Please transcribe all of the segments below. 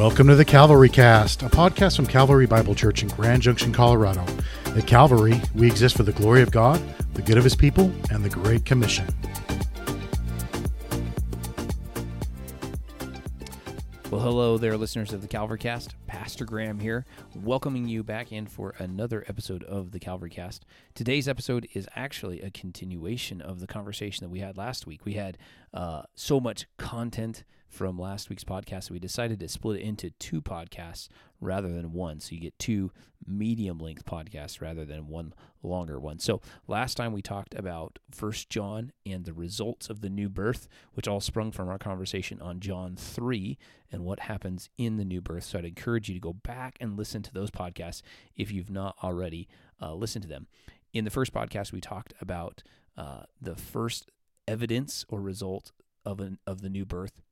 Welcome to the Calvary Cast, a podcast from Calvary Bible Church in Grand Junction, Colorado. At Calvary, we exist for the glory of God, the good of His people, and the Great Commission. Well, hello there, listeners of the Calvary Cast. Pastor Graham here, welcoming you back in for another episode of the Calvary Cast. Today's episode is actually a continuation of the conversation that we had last week. We had uh, so much content from last week's podcast we decided to split it into two podcasts rather than one. So you get two medium length podcasts rather than one longer one. So last time we talked about First John and the results of the new birth, which all sprung from our conversation on John 3 and what happens in the new birth. So I'd encourage you to go back and listen to those podcasts if you've not already uh, listened to them. In the first podcast, we talked about uh, the first evidence or result of an of the new birth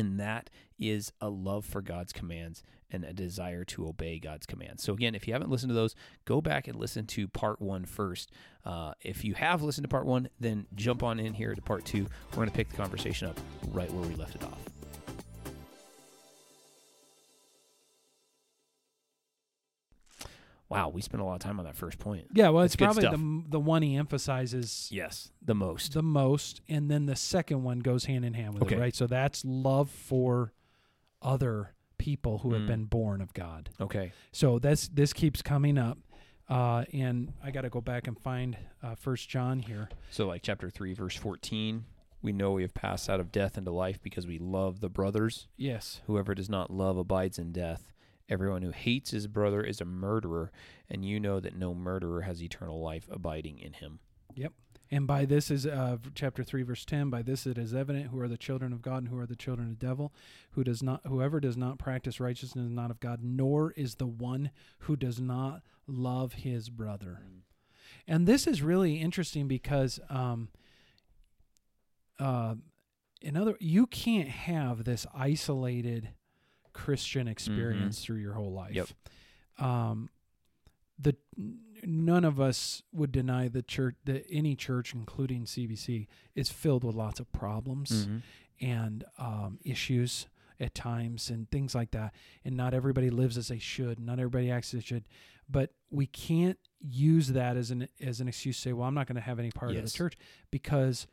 and that is a love for God's commands and a desire to obey God's commands. So, again, if you haven't listened to those, go back and listen to part one first. Uh, if you have listened to part one, then jump on in here to part two. We're going to pick the conversation up right where we left it off. Wow, we spent a lot of time on that first point. Yeah, well, That's it's probably stuff. the the one he emphasizes Yes, the most. the most, and then the second one goes hand in hand with Okay. it, right? So that's love for other people who have Mm. been born of God. Okay. So that's this keeps coming up, uh, and I got to go back and find uh, First John here. So, like chapter 3, verse 14, we know we have passed out of death into life because we love the brothers. Yes, Whoever does not love abides in death. Everyone who hates his brother is a murderer, and you know that no murderer has eternal life abiding in him. Yep. And by this is uh, chapter three, verse ten. By this it is evident who are the children of God and who are the children of the devil. Who does not, whoever does not practice righteousness is not of God, nor is the one who does not love his brother. And this is really interesting because, um, uh, in other, you can't have this isolated Christian experience through your whole life. Yep. Um, the none of us would deny the church that any church, including CBC, is filled with lots of problems Mm-hmm. and um, issues at times and things like that. And not everybody lives as they should. Not everybody acts as they should. But we can't use that as an as an excuse to say, "Well, I'm not going to have any part of the church," because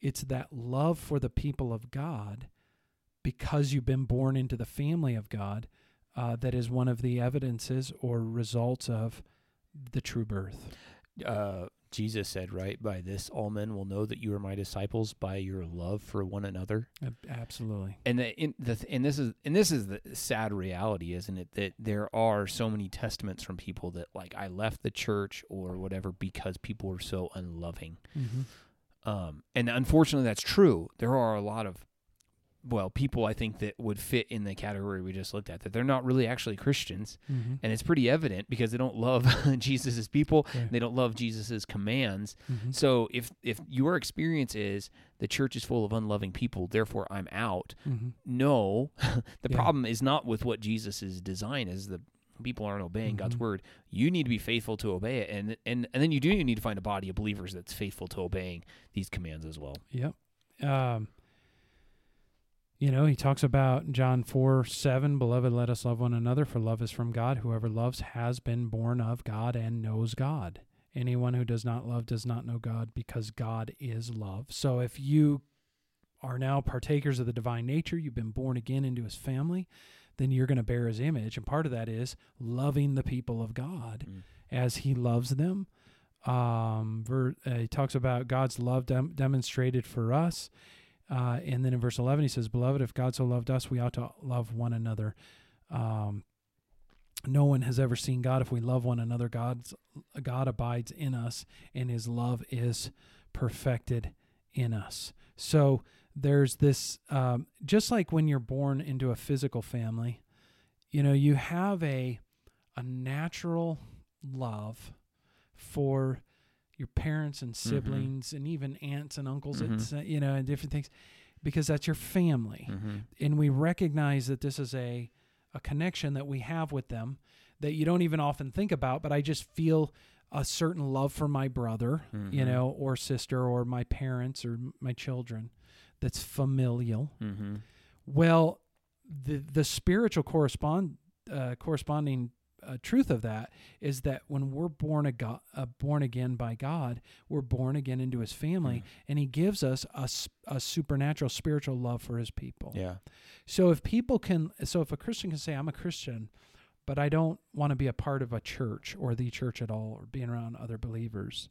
it's that love for the people of God, because you've been born into the family of God, uh, that is one of the evidences or results of the true birth. Uh, Jesus said, right, by this all men will know that you are my disciples by your love for one another. Absolutely. And the, in the and this is and this is the sad reality, isn't it? That there are so many testaments from people that like I left the church or whatever because people were so unloving. Mm-hmm. Um, and unfortunately, that's true. There are a lot of, well, people I think that would fit in the category we just looked at that they're not really actually Christians, Mm-hmm. and it's pretty evident because they don't love Jesus's people, Right. they don't love Jesus's commands. Mm-hmm. So if if your experience is the church is full of unloving people, therefore I'm out. Mm-hmm. No, the Yeah. problem is not with what Jesus's design is. The people aren't obeying God's Mhm. word. You need to be faithful to obey it, and and and then you do need to find a body of believers that's faithful to obeying these commands as well. Yep. Um, you know, he talks about John 4 7, Beloved, let us love one another, for love is from God. Whoever loves has been born of God and knows God. Anyone who does not love does not know God, because God is love. So if you are now partakers of the divine nature, you've been born again into his family, then you're going to bear his image. And part of that is loving the people of God Mm. as he loves them. Um, ver, uh, he talks about God's love dem- demonstrated for us. Uh, and then in verse 11, he says, Beloved, if God so loved us, we ought to love one another. Um, no one has ever seen God. If we love one another, God's, God abides in us, and his love is perfected in us. So there's this, um, just like when you're born into a physical family, you know, you have a, a natural love for your parents and siblings and even aunts and uncles Mhm. it's, uh, you know and different things because that's your family Mm-hmm. and we recognize that this is a a connection that we have with them that you don't even often think about but i just feel a certain love for my brother you Mhm. know or sister or my parents or my children that's familial Mm-hmm. well the the spiritual correspond uh, corresponding uh, truth of that is that when we're born a God, uh, born again by God, we're born again into His family, and He gives us a supernatural spiritual love for His people. Yeah. So if people can, so if a Christian can say, "I'm a Christian," but I don't want to be a part of a church or the church at all, or being around other believers,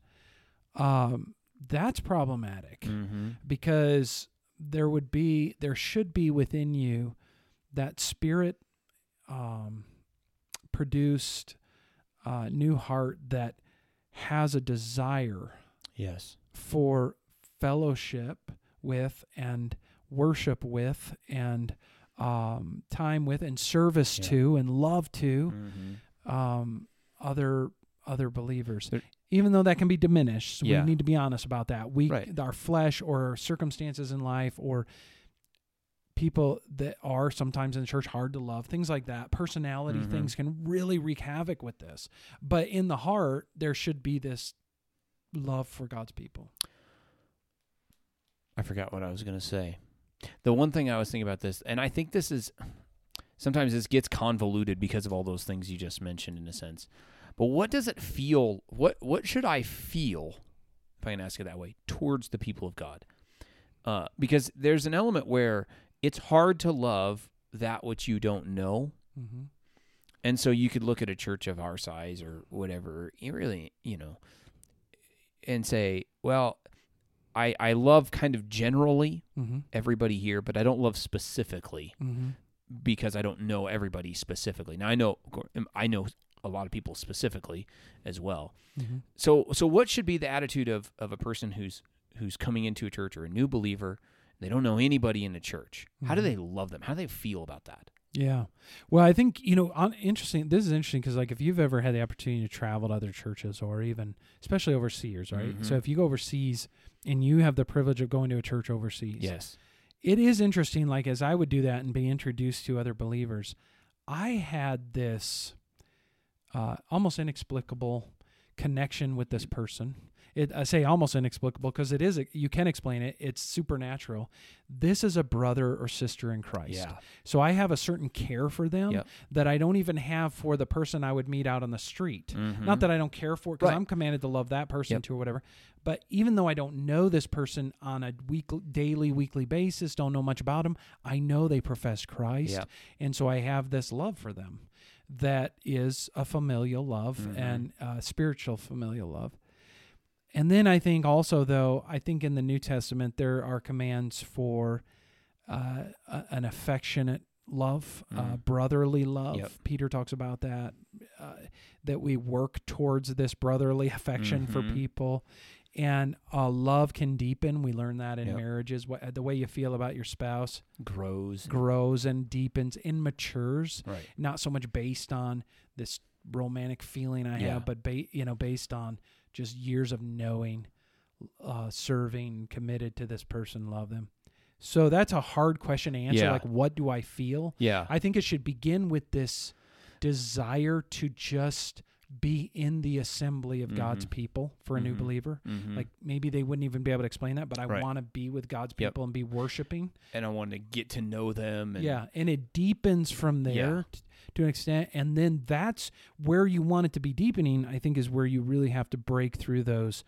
um, that's problematic Mm-hmm. because there would be there should be within you that spirit um, produced uh, new heart that has a desire Yes. for fellowship with and worship with and um, time with and service Yeah. to and love to Mm-hmm. um, other other believers. Even though that can be diminished, Yeah. we need to be honest about that. We Right. our flesh or circumstances in life or people that are sometimes in the church hard to love, things like that. Personality Mhm. things can really wreak havoc with this. But in the heart, there should be this love for God's people. I forgot what I was going to say. The one thing I was thinking about this, and I think this is sometimes this gets convoluted because of all those things you just mentioned in a sense. But what does it feel? What what should I feel, if I can ask it that way, towards the people of God? Uh, because there's an element where it's hard to love that which you don't know. Mm-hmm. And so you could look at a church of our size or whatever, you really, you know, and say, well, I I love kind of generally Mm-hmm. everybody here, but I don't love specifically Mm-hmm. because I don't know everybody specifically. Now I know um, I know a lot of people specifically as well. Mm-hmm. So so what should be the attitude of of a person who's who's coming into a church or a new believer? They don't know anybody in the church. How do Mhm. they love them? How do they feel about that? Yeah. Well, I think, you know, on, interesting. This is interesting because, like, if you've ever had the opportunity to travel to other churches or even, especially overseas, right? Mhm. So if you go overseas and you have the privilege of going to a church overseas, Yes. it is interesting. Like, as I would do that and be introduced to other believers, I had this uh, almost inexplicable connection with this person. It, I say almost inexplicable because it is. You can explain it. It's supernatural. This is a brother or sister in Christ. Yeah. So I have a certain care for them Yep. that I don't even have for the person I would meet out on the street. Mhm. Not that I don't care for because Right. I'm commanded to love that person Yep. too or whatever. But even though I don't know this person on a weekly, daily, weekly basis, don't know much about them, I know they profess Christ, Yep. and so I have this love for them that is a familial love Mhm. and uh, spiritual familial love. And then I think also, though, I think in the New Testament there are commands for uh, a, an affectionate love, uh, Mhm. brotherly love. Yep. Peter talks about that, uh, that we work towards this brotherly affection for Mhm. people. And uh, love can deepen. We learn that in Yep. marriages. What, the way you feel about your spouse grows. grows and deepens and matures right. not so much based on this romantic feeling I Yeah. have, but ba- you know, based on just years of knowing, uh, serving, committed to this person, love them. So that's a hard question to answer. Yeah. Like, what do I feel? Yeah. I think it should begin with this desire to just be in the assembly of God's Mhm. people for a new Mhm. believer. Mhm. Like maybe they wouldn't even be able to explain that, but I Right. want to be with God's Yep. people and be worshiping. and I want to get to know them. And Yeah, and it deepens from there Yeah. To an extent, and then that's where you want it to be deepening. I think is where you really have to break through those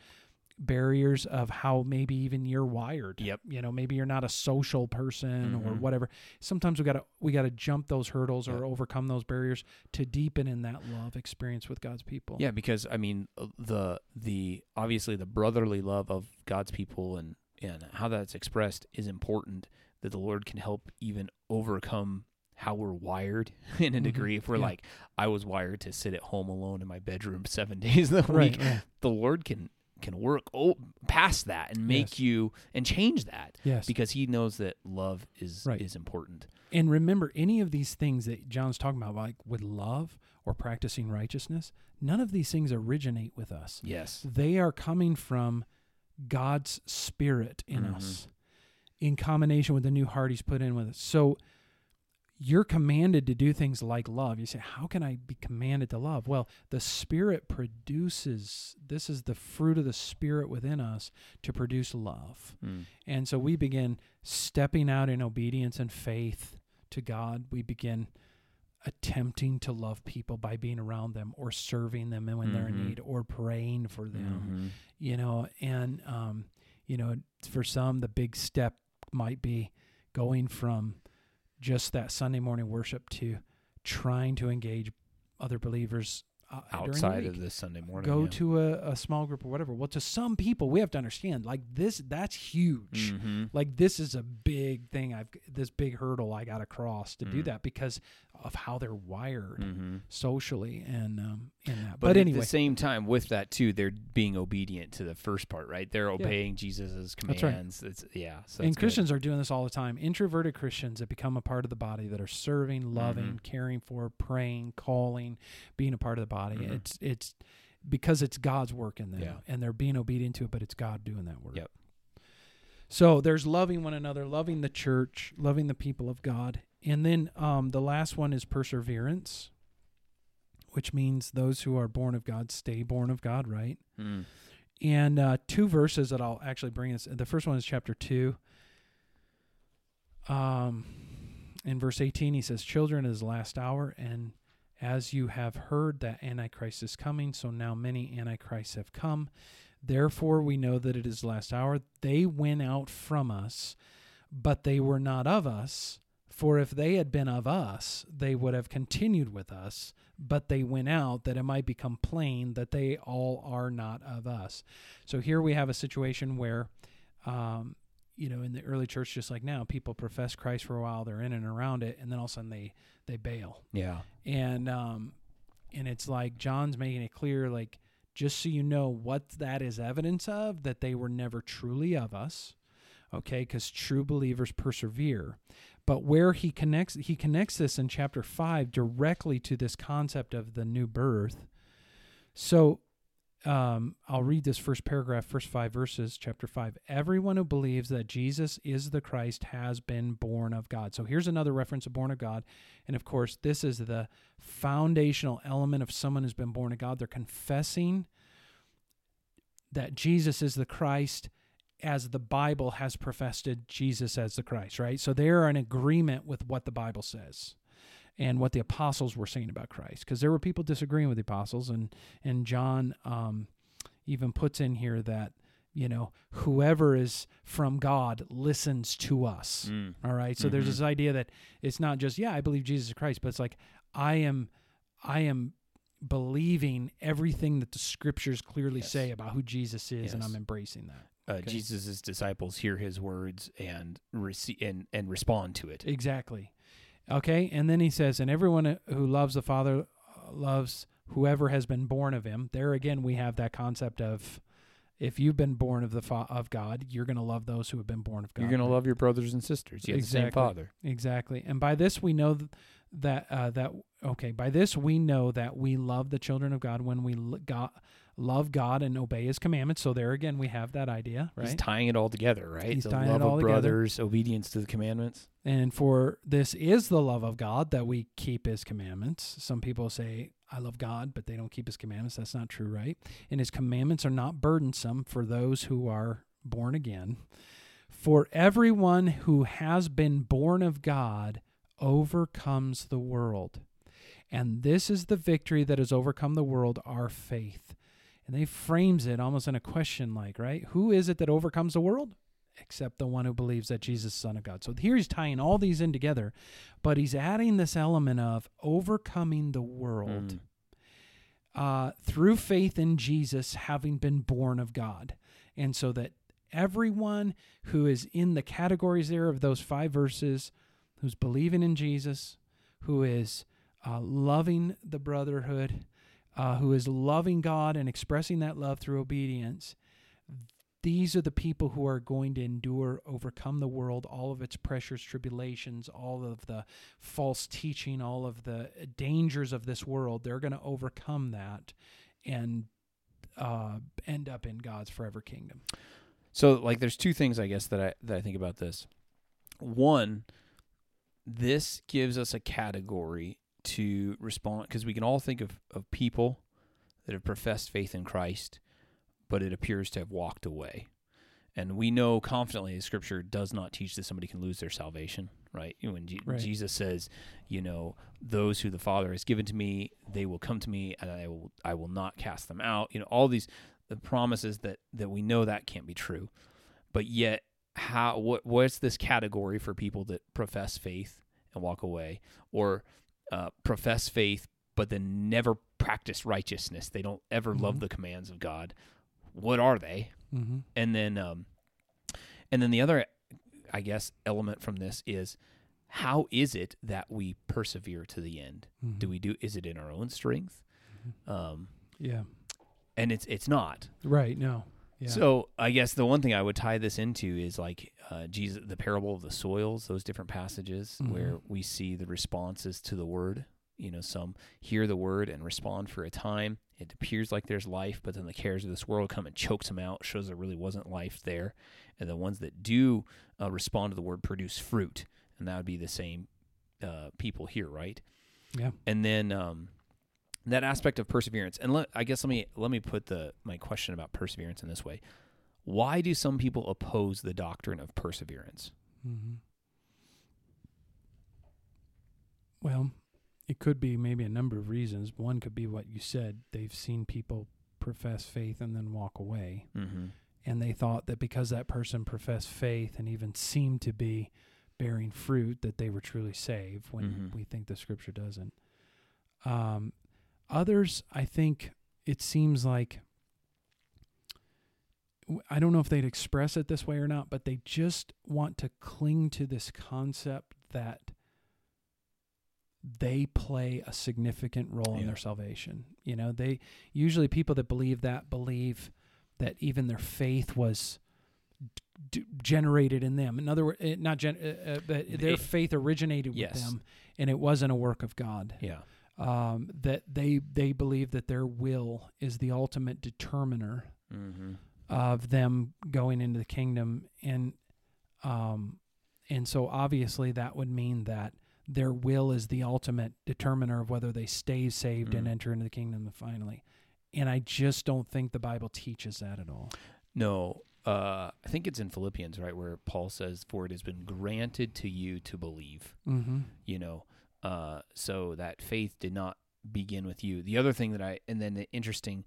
barriers of how maybe even you're wired. Yep. You know, maybe you're not a social person or Mhm. whatever. Sometimes we got to we got to jump those hurdles Yep. or overcome those barriers to deepen in that love experience with God's people. Yeah, because I mean uh, the the obviously the brotherly love of God's people and and how that's expressed is important that the Lord can help even overcome how we're wired in a Mhm. degree. If we're Yeah. like I was wired to sit at home alone in my bedroom 7 days of the Right. week, right. the Lord can can work oh, past that and make Yes. you and change that Yes. because he knows that love is Right. is important. And remember, any of these things that John's talking about, like with love or practicing righteousness, none of these things originate with us. Yes. They are coming from God's Spirit in Mhm. us in combination with the new heart He's put in with us. So you're commanded to do things like love. You say, How can I be commanded to love? Well, the Spirit produces, this is the fruit of the Spirit within us to produce love. Mm. And so we begin stepping out in obedience and faith to God. We begin attempting to love people by being around them or serving them when they're in Mhm. need or praying for them Mhm. you know and um you know for some the big step might be going from just that sunday morning worship to trying to engage other believers uh, during the outside of this Sunday morning. go yeah. to a, a small group or whatever well to some people we have to understand like this that's huge Mhm. like this is a big thing i've this big hurdle i got to cross to do Mm. that because of how they're wired Mhm. socially and um But, but, at the same time, with that too, they're being obedient to the first part, right? They're obeying Jesus' That's right. commands. It's yeah. So and that's good. Christians are doing this all the time. Introverted Christians that become a part of the body that are serving, loving, Mm-hmm. caring for, praying, calling, being a part of the body. Mhm. It's it's because it's God's work in them Yeah. and they're being obedient to it, but it's God doing that work. Yep. So there's loving one another, loving the church, loving the people of God. And then um, the last one is perseverance, which means those who are born of God stay born of God, right? Mm. And uh, two verses that I'll actually bring us. The first one is chapter two. Um, in verse eighteen, he says, "Children, it is the last hour, and as you have heard that Antichrist is coming, so now many Antichrists have come. Therefore, we know that it is the last hour. They went out from us, but they were not of us. For if they had been of us, they would have continued with us. But they went out that it might become plain that they all are not of us. So here we have a situation where, um, you know, in the early church, just like now, people profess Christ for a while, they're in and around it, and then all of a sudden they they bail Yeah. and um and it's like John's making it clear like just so you know what that is evidence of that they were never truly of us okay cuz true believers persevere but where he connects he connects this in chapter 5 directly to this concept of the new birth so um, I'll read this first paragraph, first five verses, chapter 5. Everyone who believes that Jesus is the Christ has been born of God. So here's another reference born of God. And of course, this is the foundational element of someone who's been born of God. They're confessing that Jesus is the Christ as the Bible has professed Jesus as the Christ, right? So they're in agreement with what the Bible says and what the apostles were saying about Christ because there were people disagreeing with the apostles and and John um, even puts in here that you know whoever is from God listens to us Mm. all right so there's Mhm. this idea that it's not just yeah I believe Jesus is Christ but it's like I am I am believing everything that the scriptures clearly Yes. say about who Jesus is and I'm embracing that Uh, Okay. Jesus' disciples hear his words and receive and, and respond to it. Exactly. Okay, and then he says, and everyone who loves the Father uh, loves whoever has been born of him. There again, we have that concept of if you've been born of the fa- of God, you're going to love those who have been born of God. You're going to love your brothers and sisters. You have the same Father. exactly, and by this we know th- that uh, that okay. By this we know that we love the children of God when we l- God, love God and obey His commandments. So there again, we have that idea, right? He's tying it all together, right? He's the tying it love all of together. brothers, obedience to the commandments. And for this is the love of God that we keep his commandments. Some people say, I love God, but they don't keep his commandments. That's not true, right? And his commandments are not burdensome for those who are born again. For everyone who has been born of God overcomes the world. And this is the victory that has overcome the world, our faith. And they frames it almost in a question like, right? Who is it that overcomes the world? except the one who believes that Jesus is the Son of God. So here he's tying all these in together, but he's adding this element of overcoming the world Mm. uh, through faith in Jesus, having been born of God. And so that everyone who is in the categories there of those five verses, who's believing in Jesus, who is uh, loving the brotherhood, uh, who is loving God and expressing that love through obedience, these are the people who are going to endure, overcome the world, all of its pressures, tribulations, all of the false teaching, all of the dangers of this world. They're going to overcome that and uh, end up in God's forever kingdom. So like there's two things I guess that I that I think about this. One, this gives us a category to respond because we can all think of, of people that have professed faith in Christ, but it appears to have walked away. And we know confidently the scripture does not teach that somebody can lose their salvation, right? When Je- Right. Jesus says, you know, those who the Father has given to me, they will come to me and I will I will not cast them out. You know, all these the promises that that we know that can't be true. But yet how what what's this category for people that profess faith and walk away or uh, profess faith but then never practice righteousness. They don't ever love Mhm. the commands of God. What are they? Mm-hmm. and then um and then the other i guess element from this is how is it that we persevere to the end Mm-hmm. do we do is it in our own strength um Yeah. and it's it's not Right. No. Yeah. so i guess the one thing i would tie this into is like uh jesus the parable of the soils those different passages Mhm. where we see the responses to the word you know some hear the word and respond for a time it appears like there's life but then the cares of this world come and chokes them out shows there really wasn't life there and the ones that do uh, respond to the word produce fruit and that would be the same uh, people here right yeah. and then um, that aspect of perseverance and let, i guess let me let me put the my question about perseverance in this way why do some people oppose the doctrine of perseverance Mm-hmm. Well, it could be maybe a number of reasons. One could be what you said. They've seen people profess faith and then walk away. mm-hmm. And they thought that because that person professed faith and even seemed to be bearing fruit, that they were truly saved when Mhm. we think the scripture doesn't. Um, others, I think it seems like, I don't know if they'd express it this way or not, but they just want to cling to this concept that they play a significant role in their salvation. You know, they usually people that believe that believe that even their faith was d- generated in them. In other words, not gen- uh, uh, but their It- faith originated yes. with them, and it wasn't a work of God. yeah Um, that they they believe that their will is the ultimate determiner mm-hmm. of them going into the kingdom and um and so obviously that would mean that their will is the ultimate determiner of whether they stay saved and Mm. enter into the kingdom finally and i just don't think the bible teaches that at all No, uh, I think it's in Philippians, right, where Paul says, "For it has been granted to you to believe." mm-hmm. You know, uh, so that faith did not begin with you. The other thing that I, and then the interesting,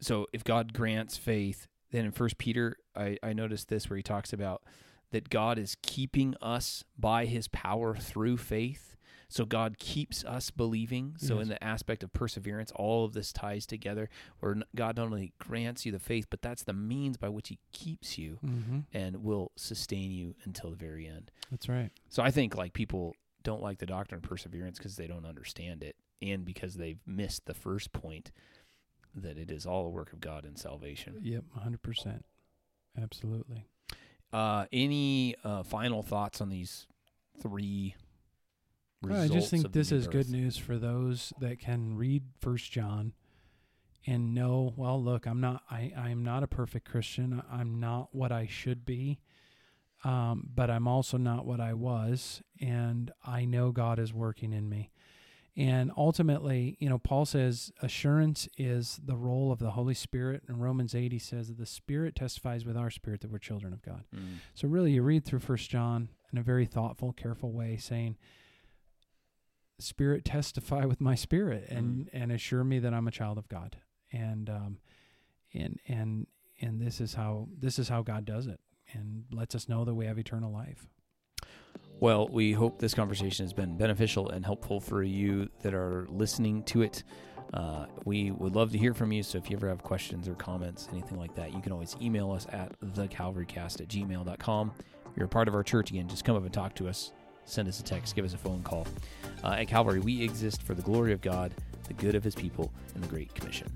so if God grants faith, then in First Peter, I, I noticed this where he talks about that God is keeping us by His power through faith. So God keeps us believing. So Yes. in the aspect of perseverance, all of this ties together. Where God not only grants you the faith, but that's the means by which He keeps you Mm-hmm. and will sustain you until the very end. that's right So I think like people don't like the doctrine of perseverance because they don't understand it, and because they've missed the first point that it is all a work of God in salvation. yep 100% absolutely Uh, any uh, final thoughts on these three? Well, I just think this is good news for those that can read First John and know, well, look, I'm not I, I'm not a perfect Christian. I'm not what I should be. Um, but I'm also not what I was, and I know God is working in me. And ultimately, you know, Paul says assurance is the role of the Holy Spirit. And Romans 8, he says that the Spirit testifies with our spirit that we're children of God. Mm. So really, you read through First John in a very thoughtful, careful way, saying, "Spirit testify with my spirit, and and assure me that I'm a child of God." And um, and and and this is how this is how God does it, and lets us know that we have eternal life. Well, we hope this conversation has been beneficial and helpful for you that are listening to it. Uh, we would love to hear from you. So if you ever have questions or comments, anything like that, you can always email us at thecalvarycast at gmail.com. If you're a part of our church, again, just come up and talk to us. Send us a text, give us a phone call. Uh, at Calvary, we exist for the glory of God, the good of his people, and the Great Commission.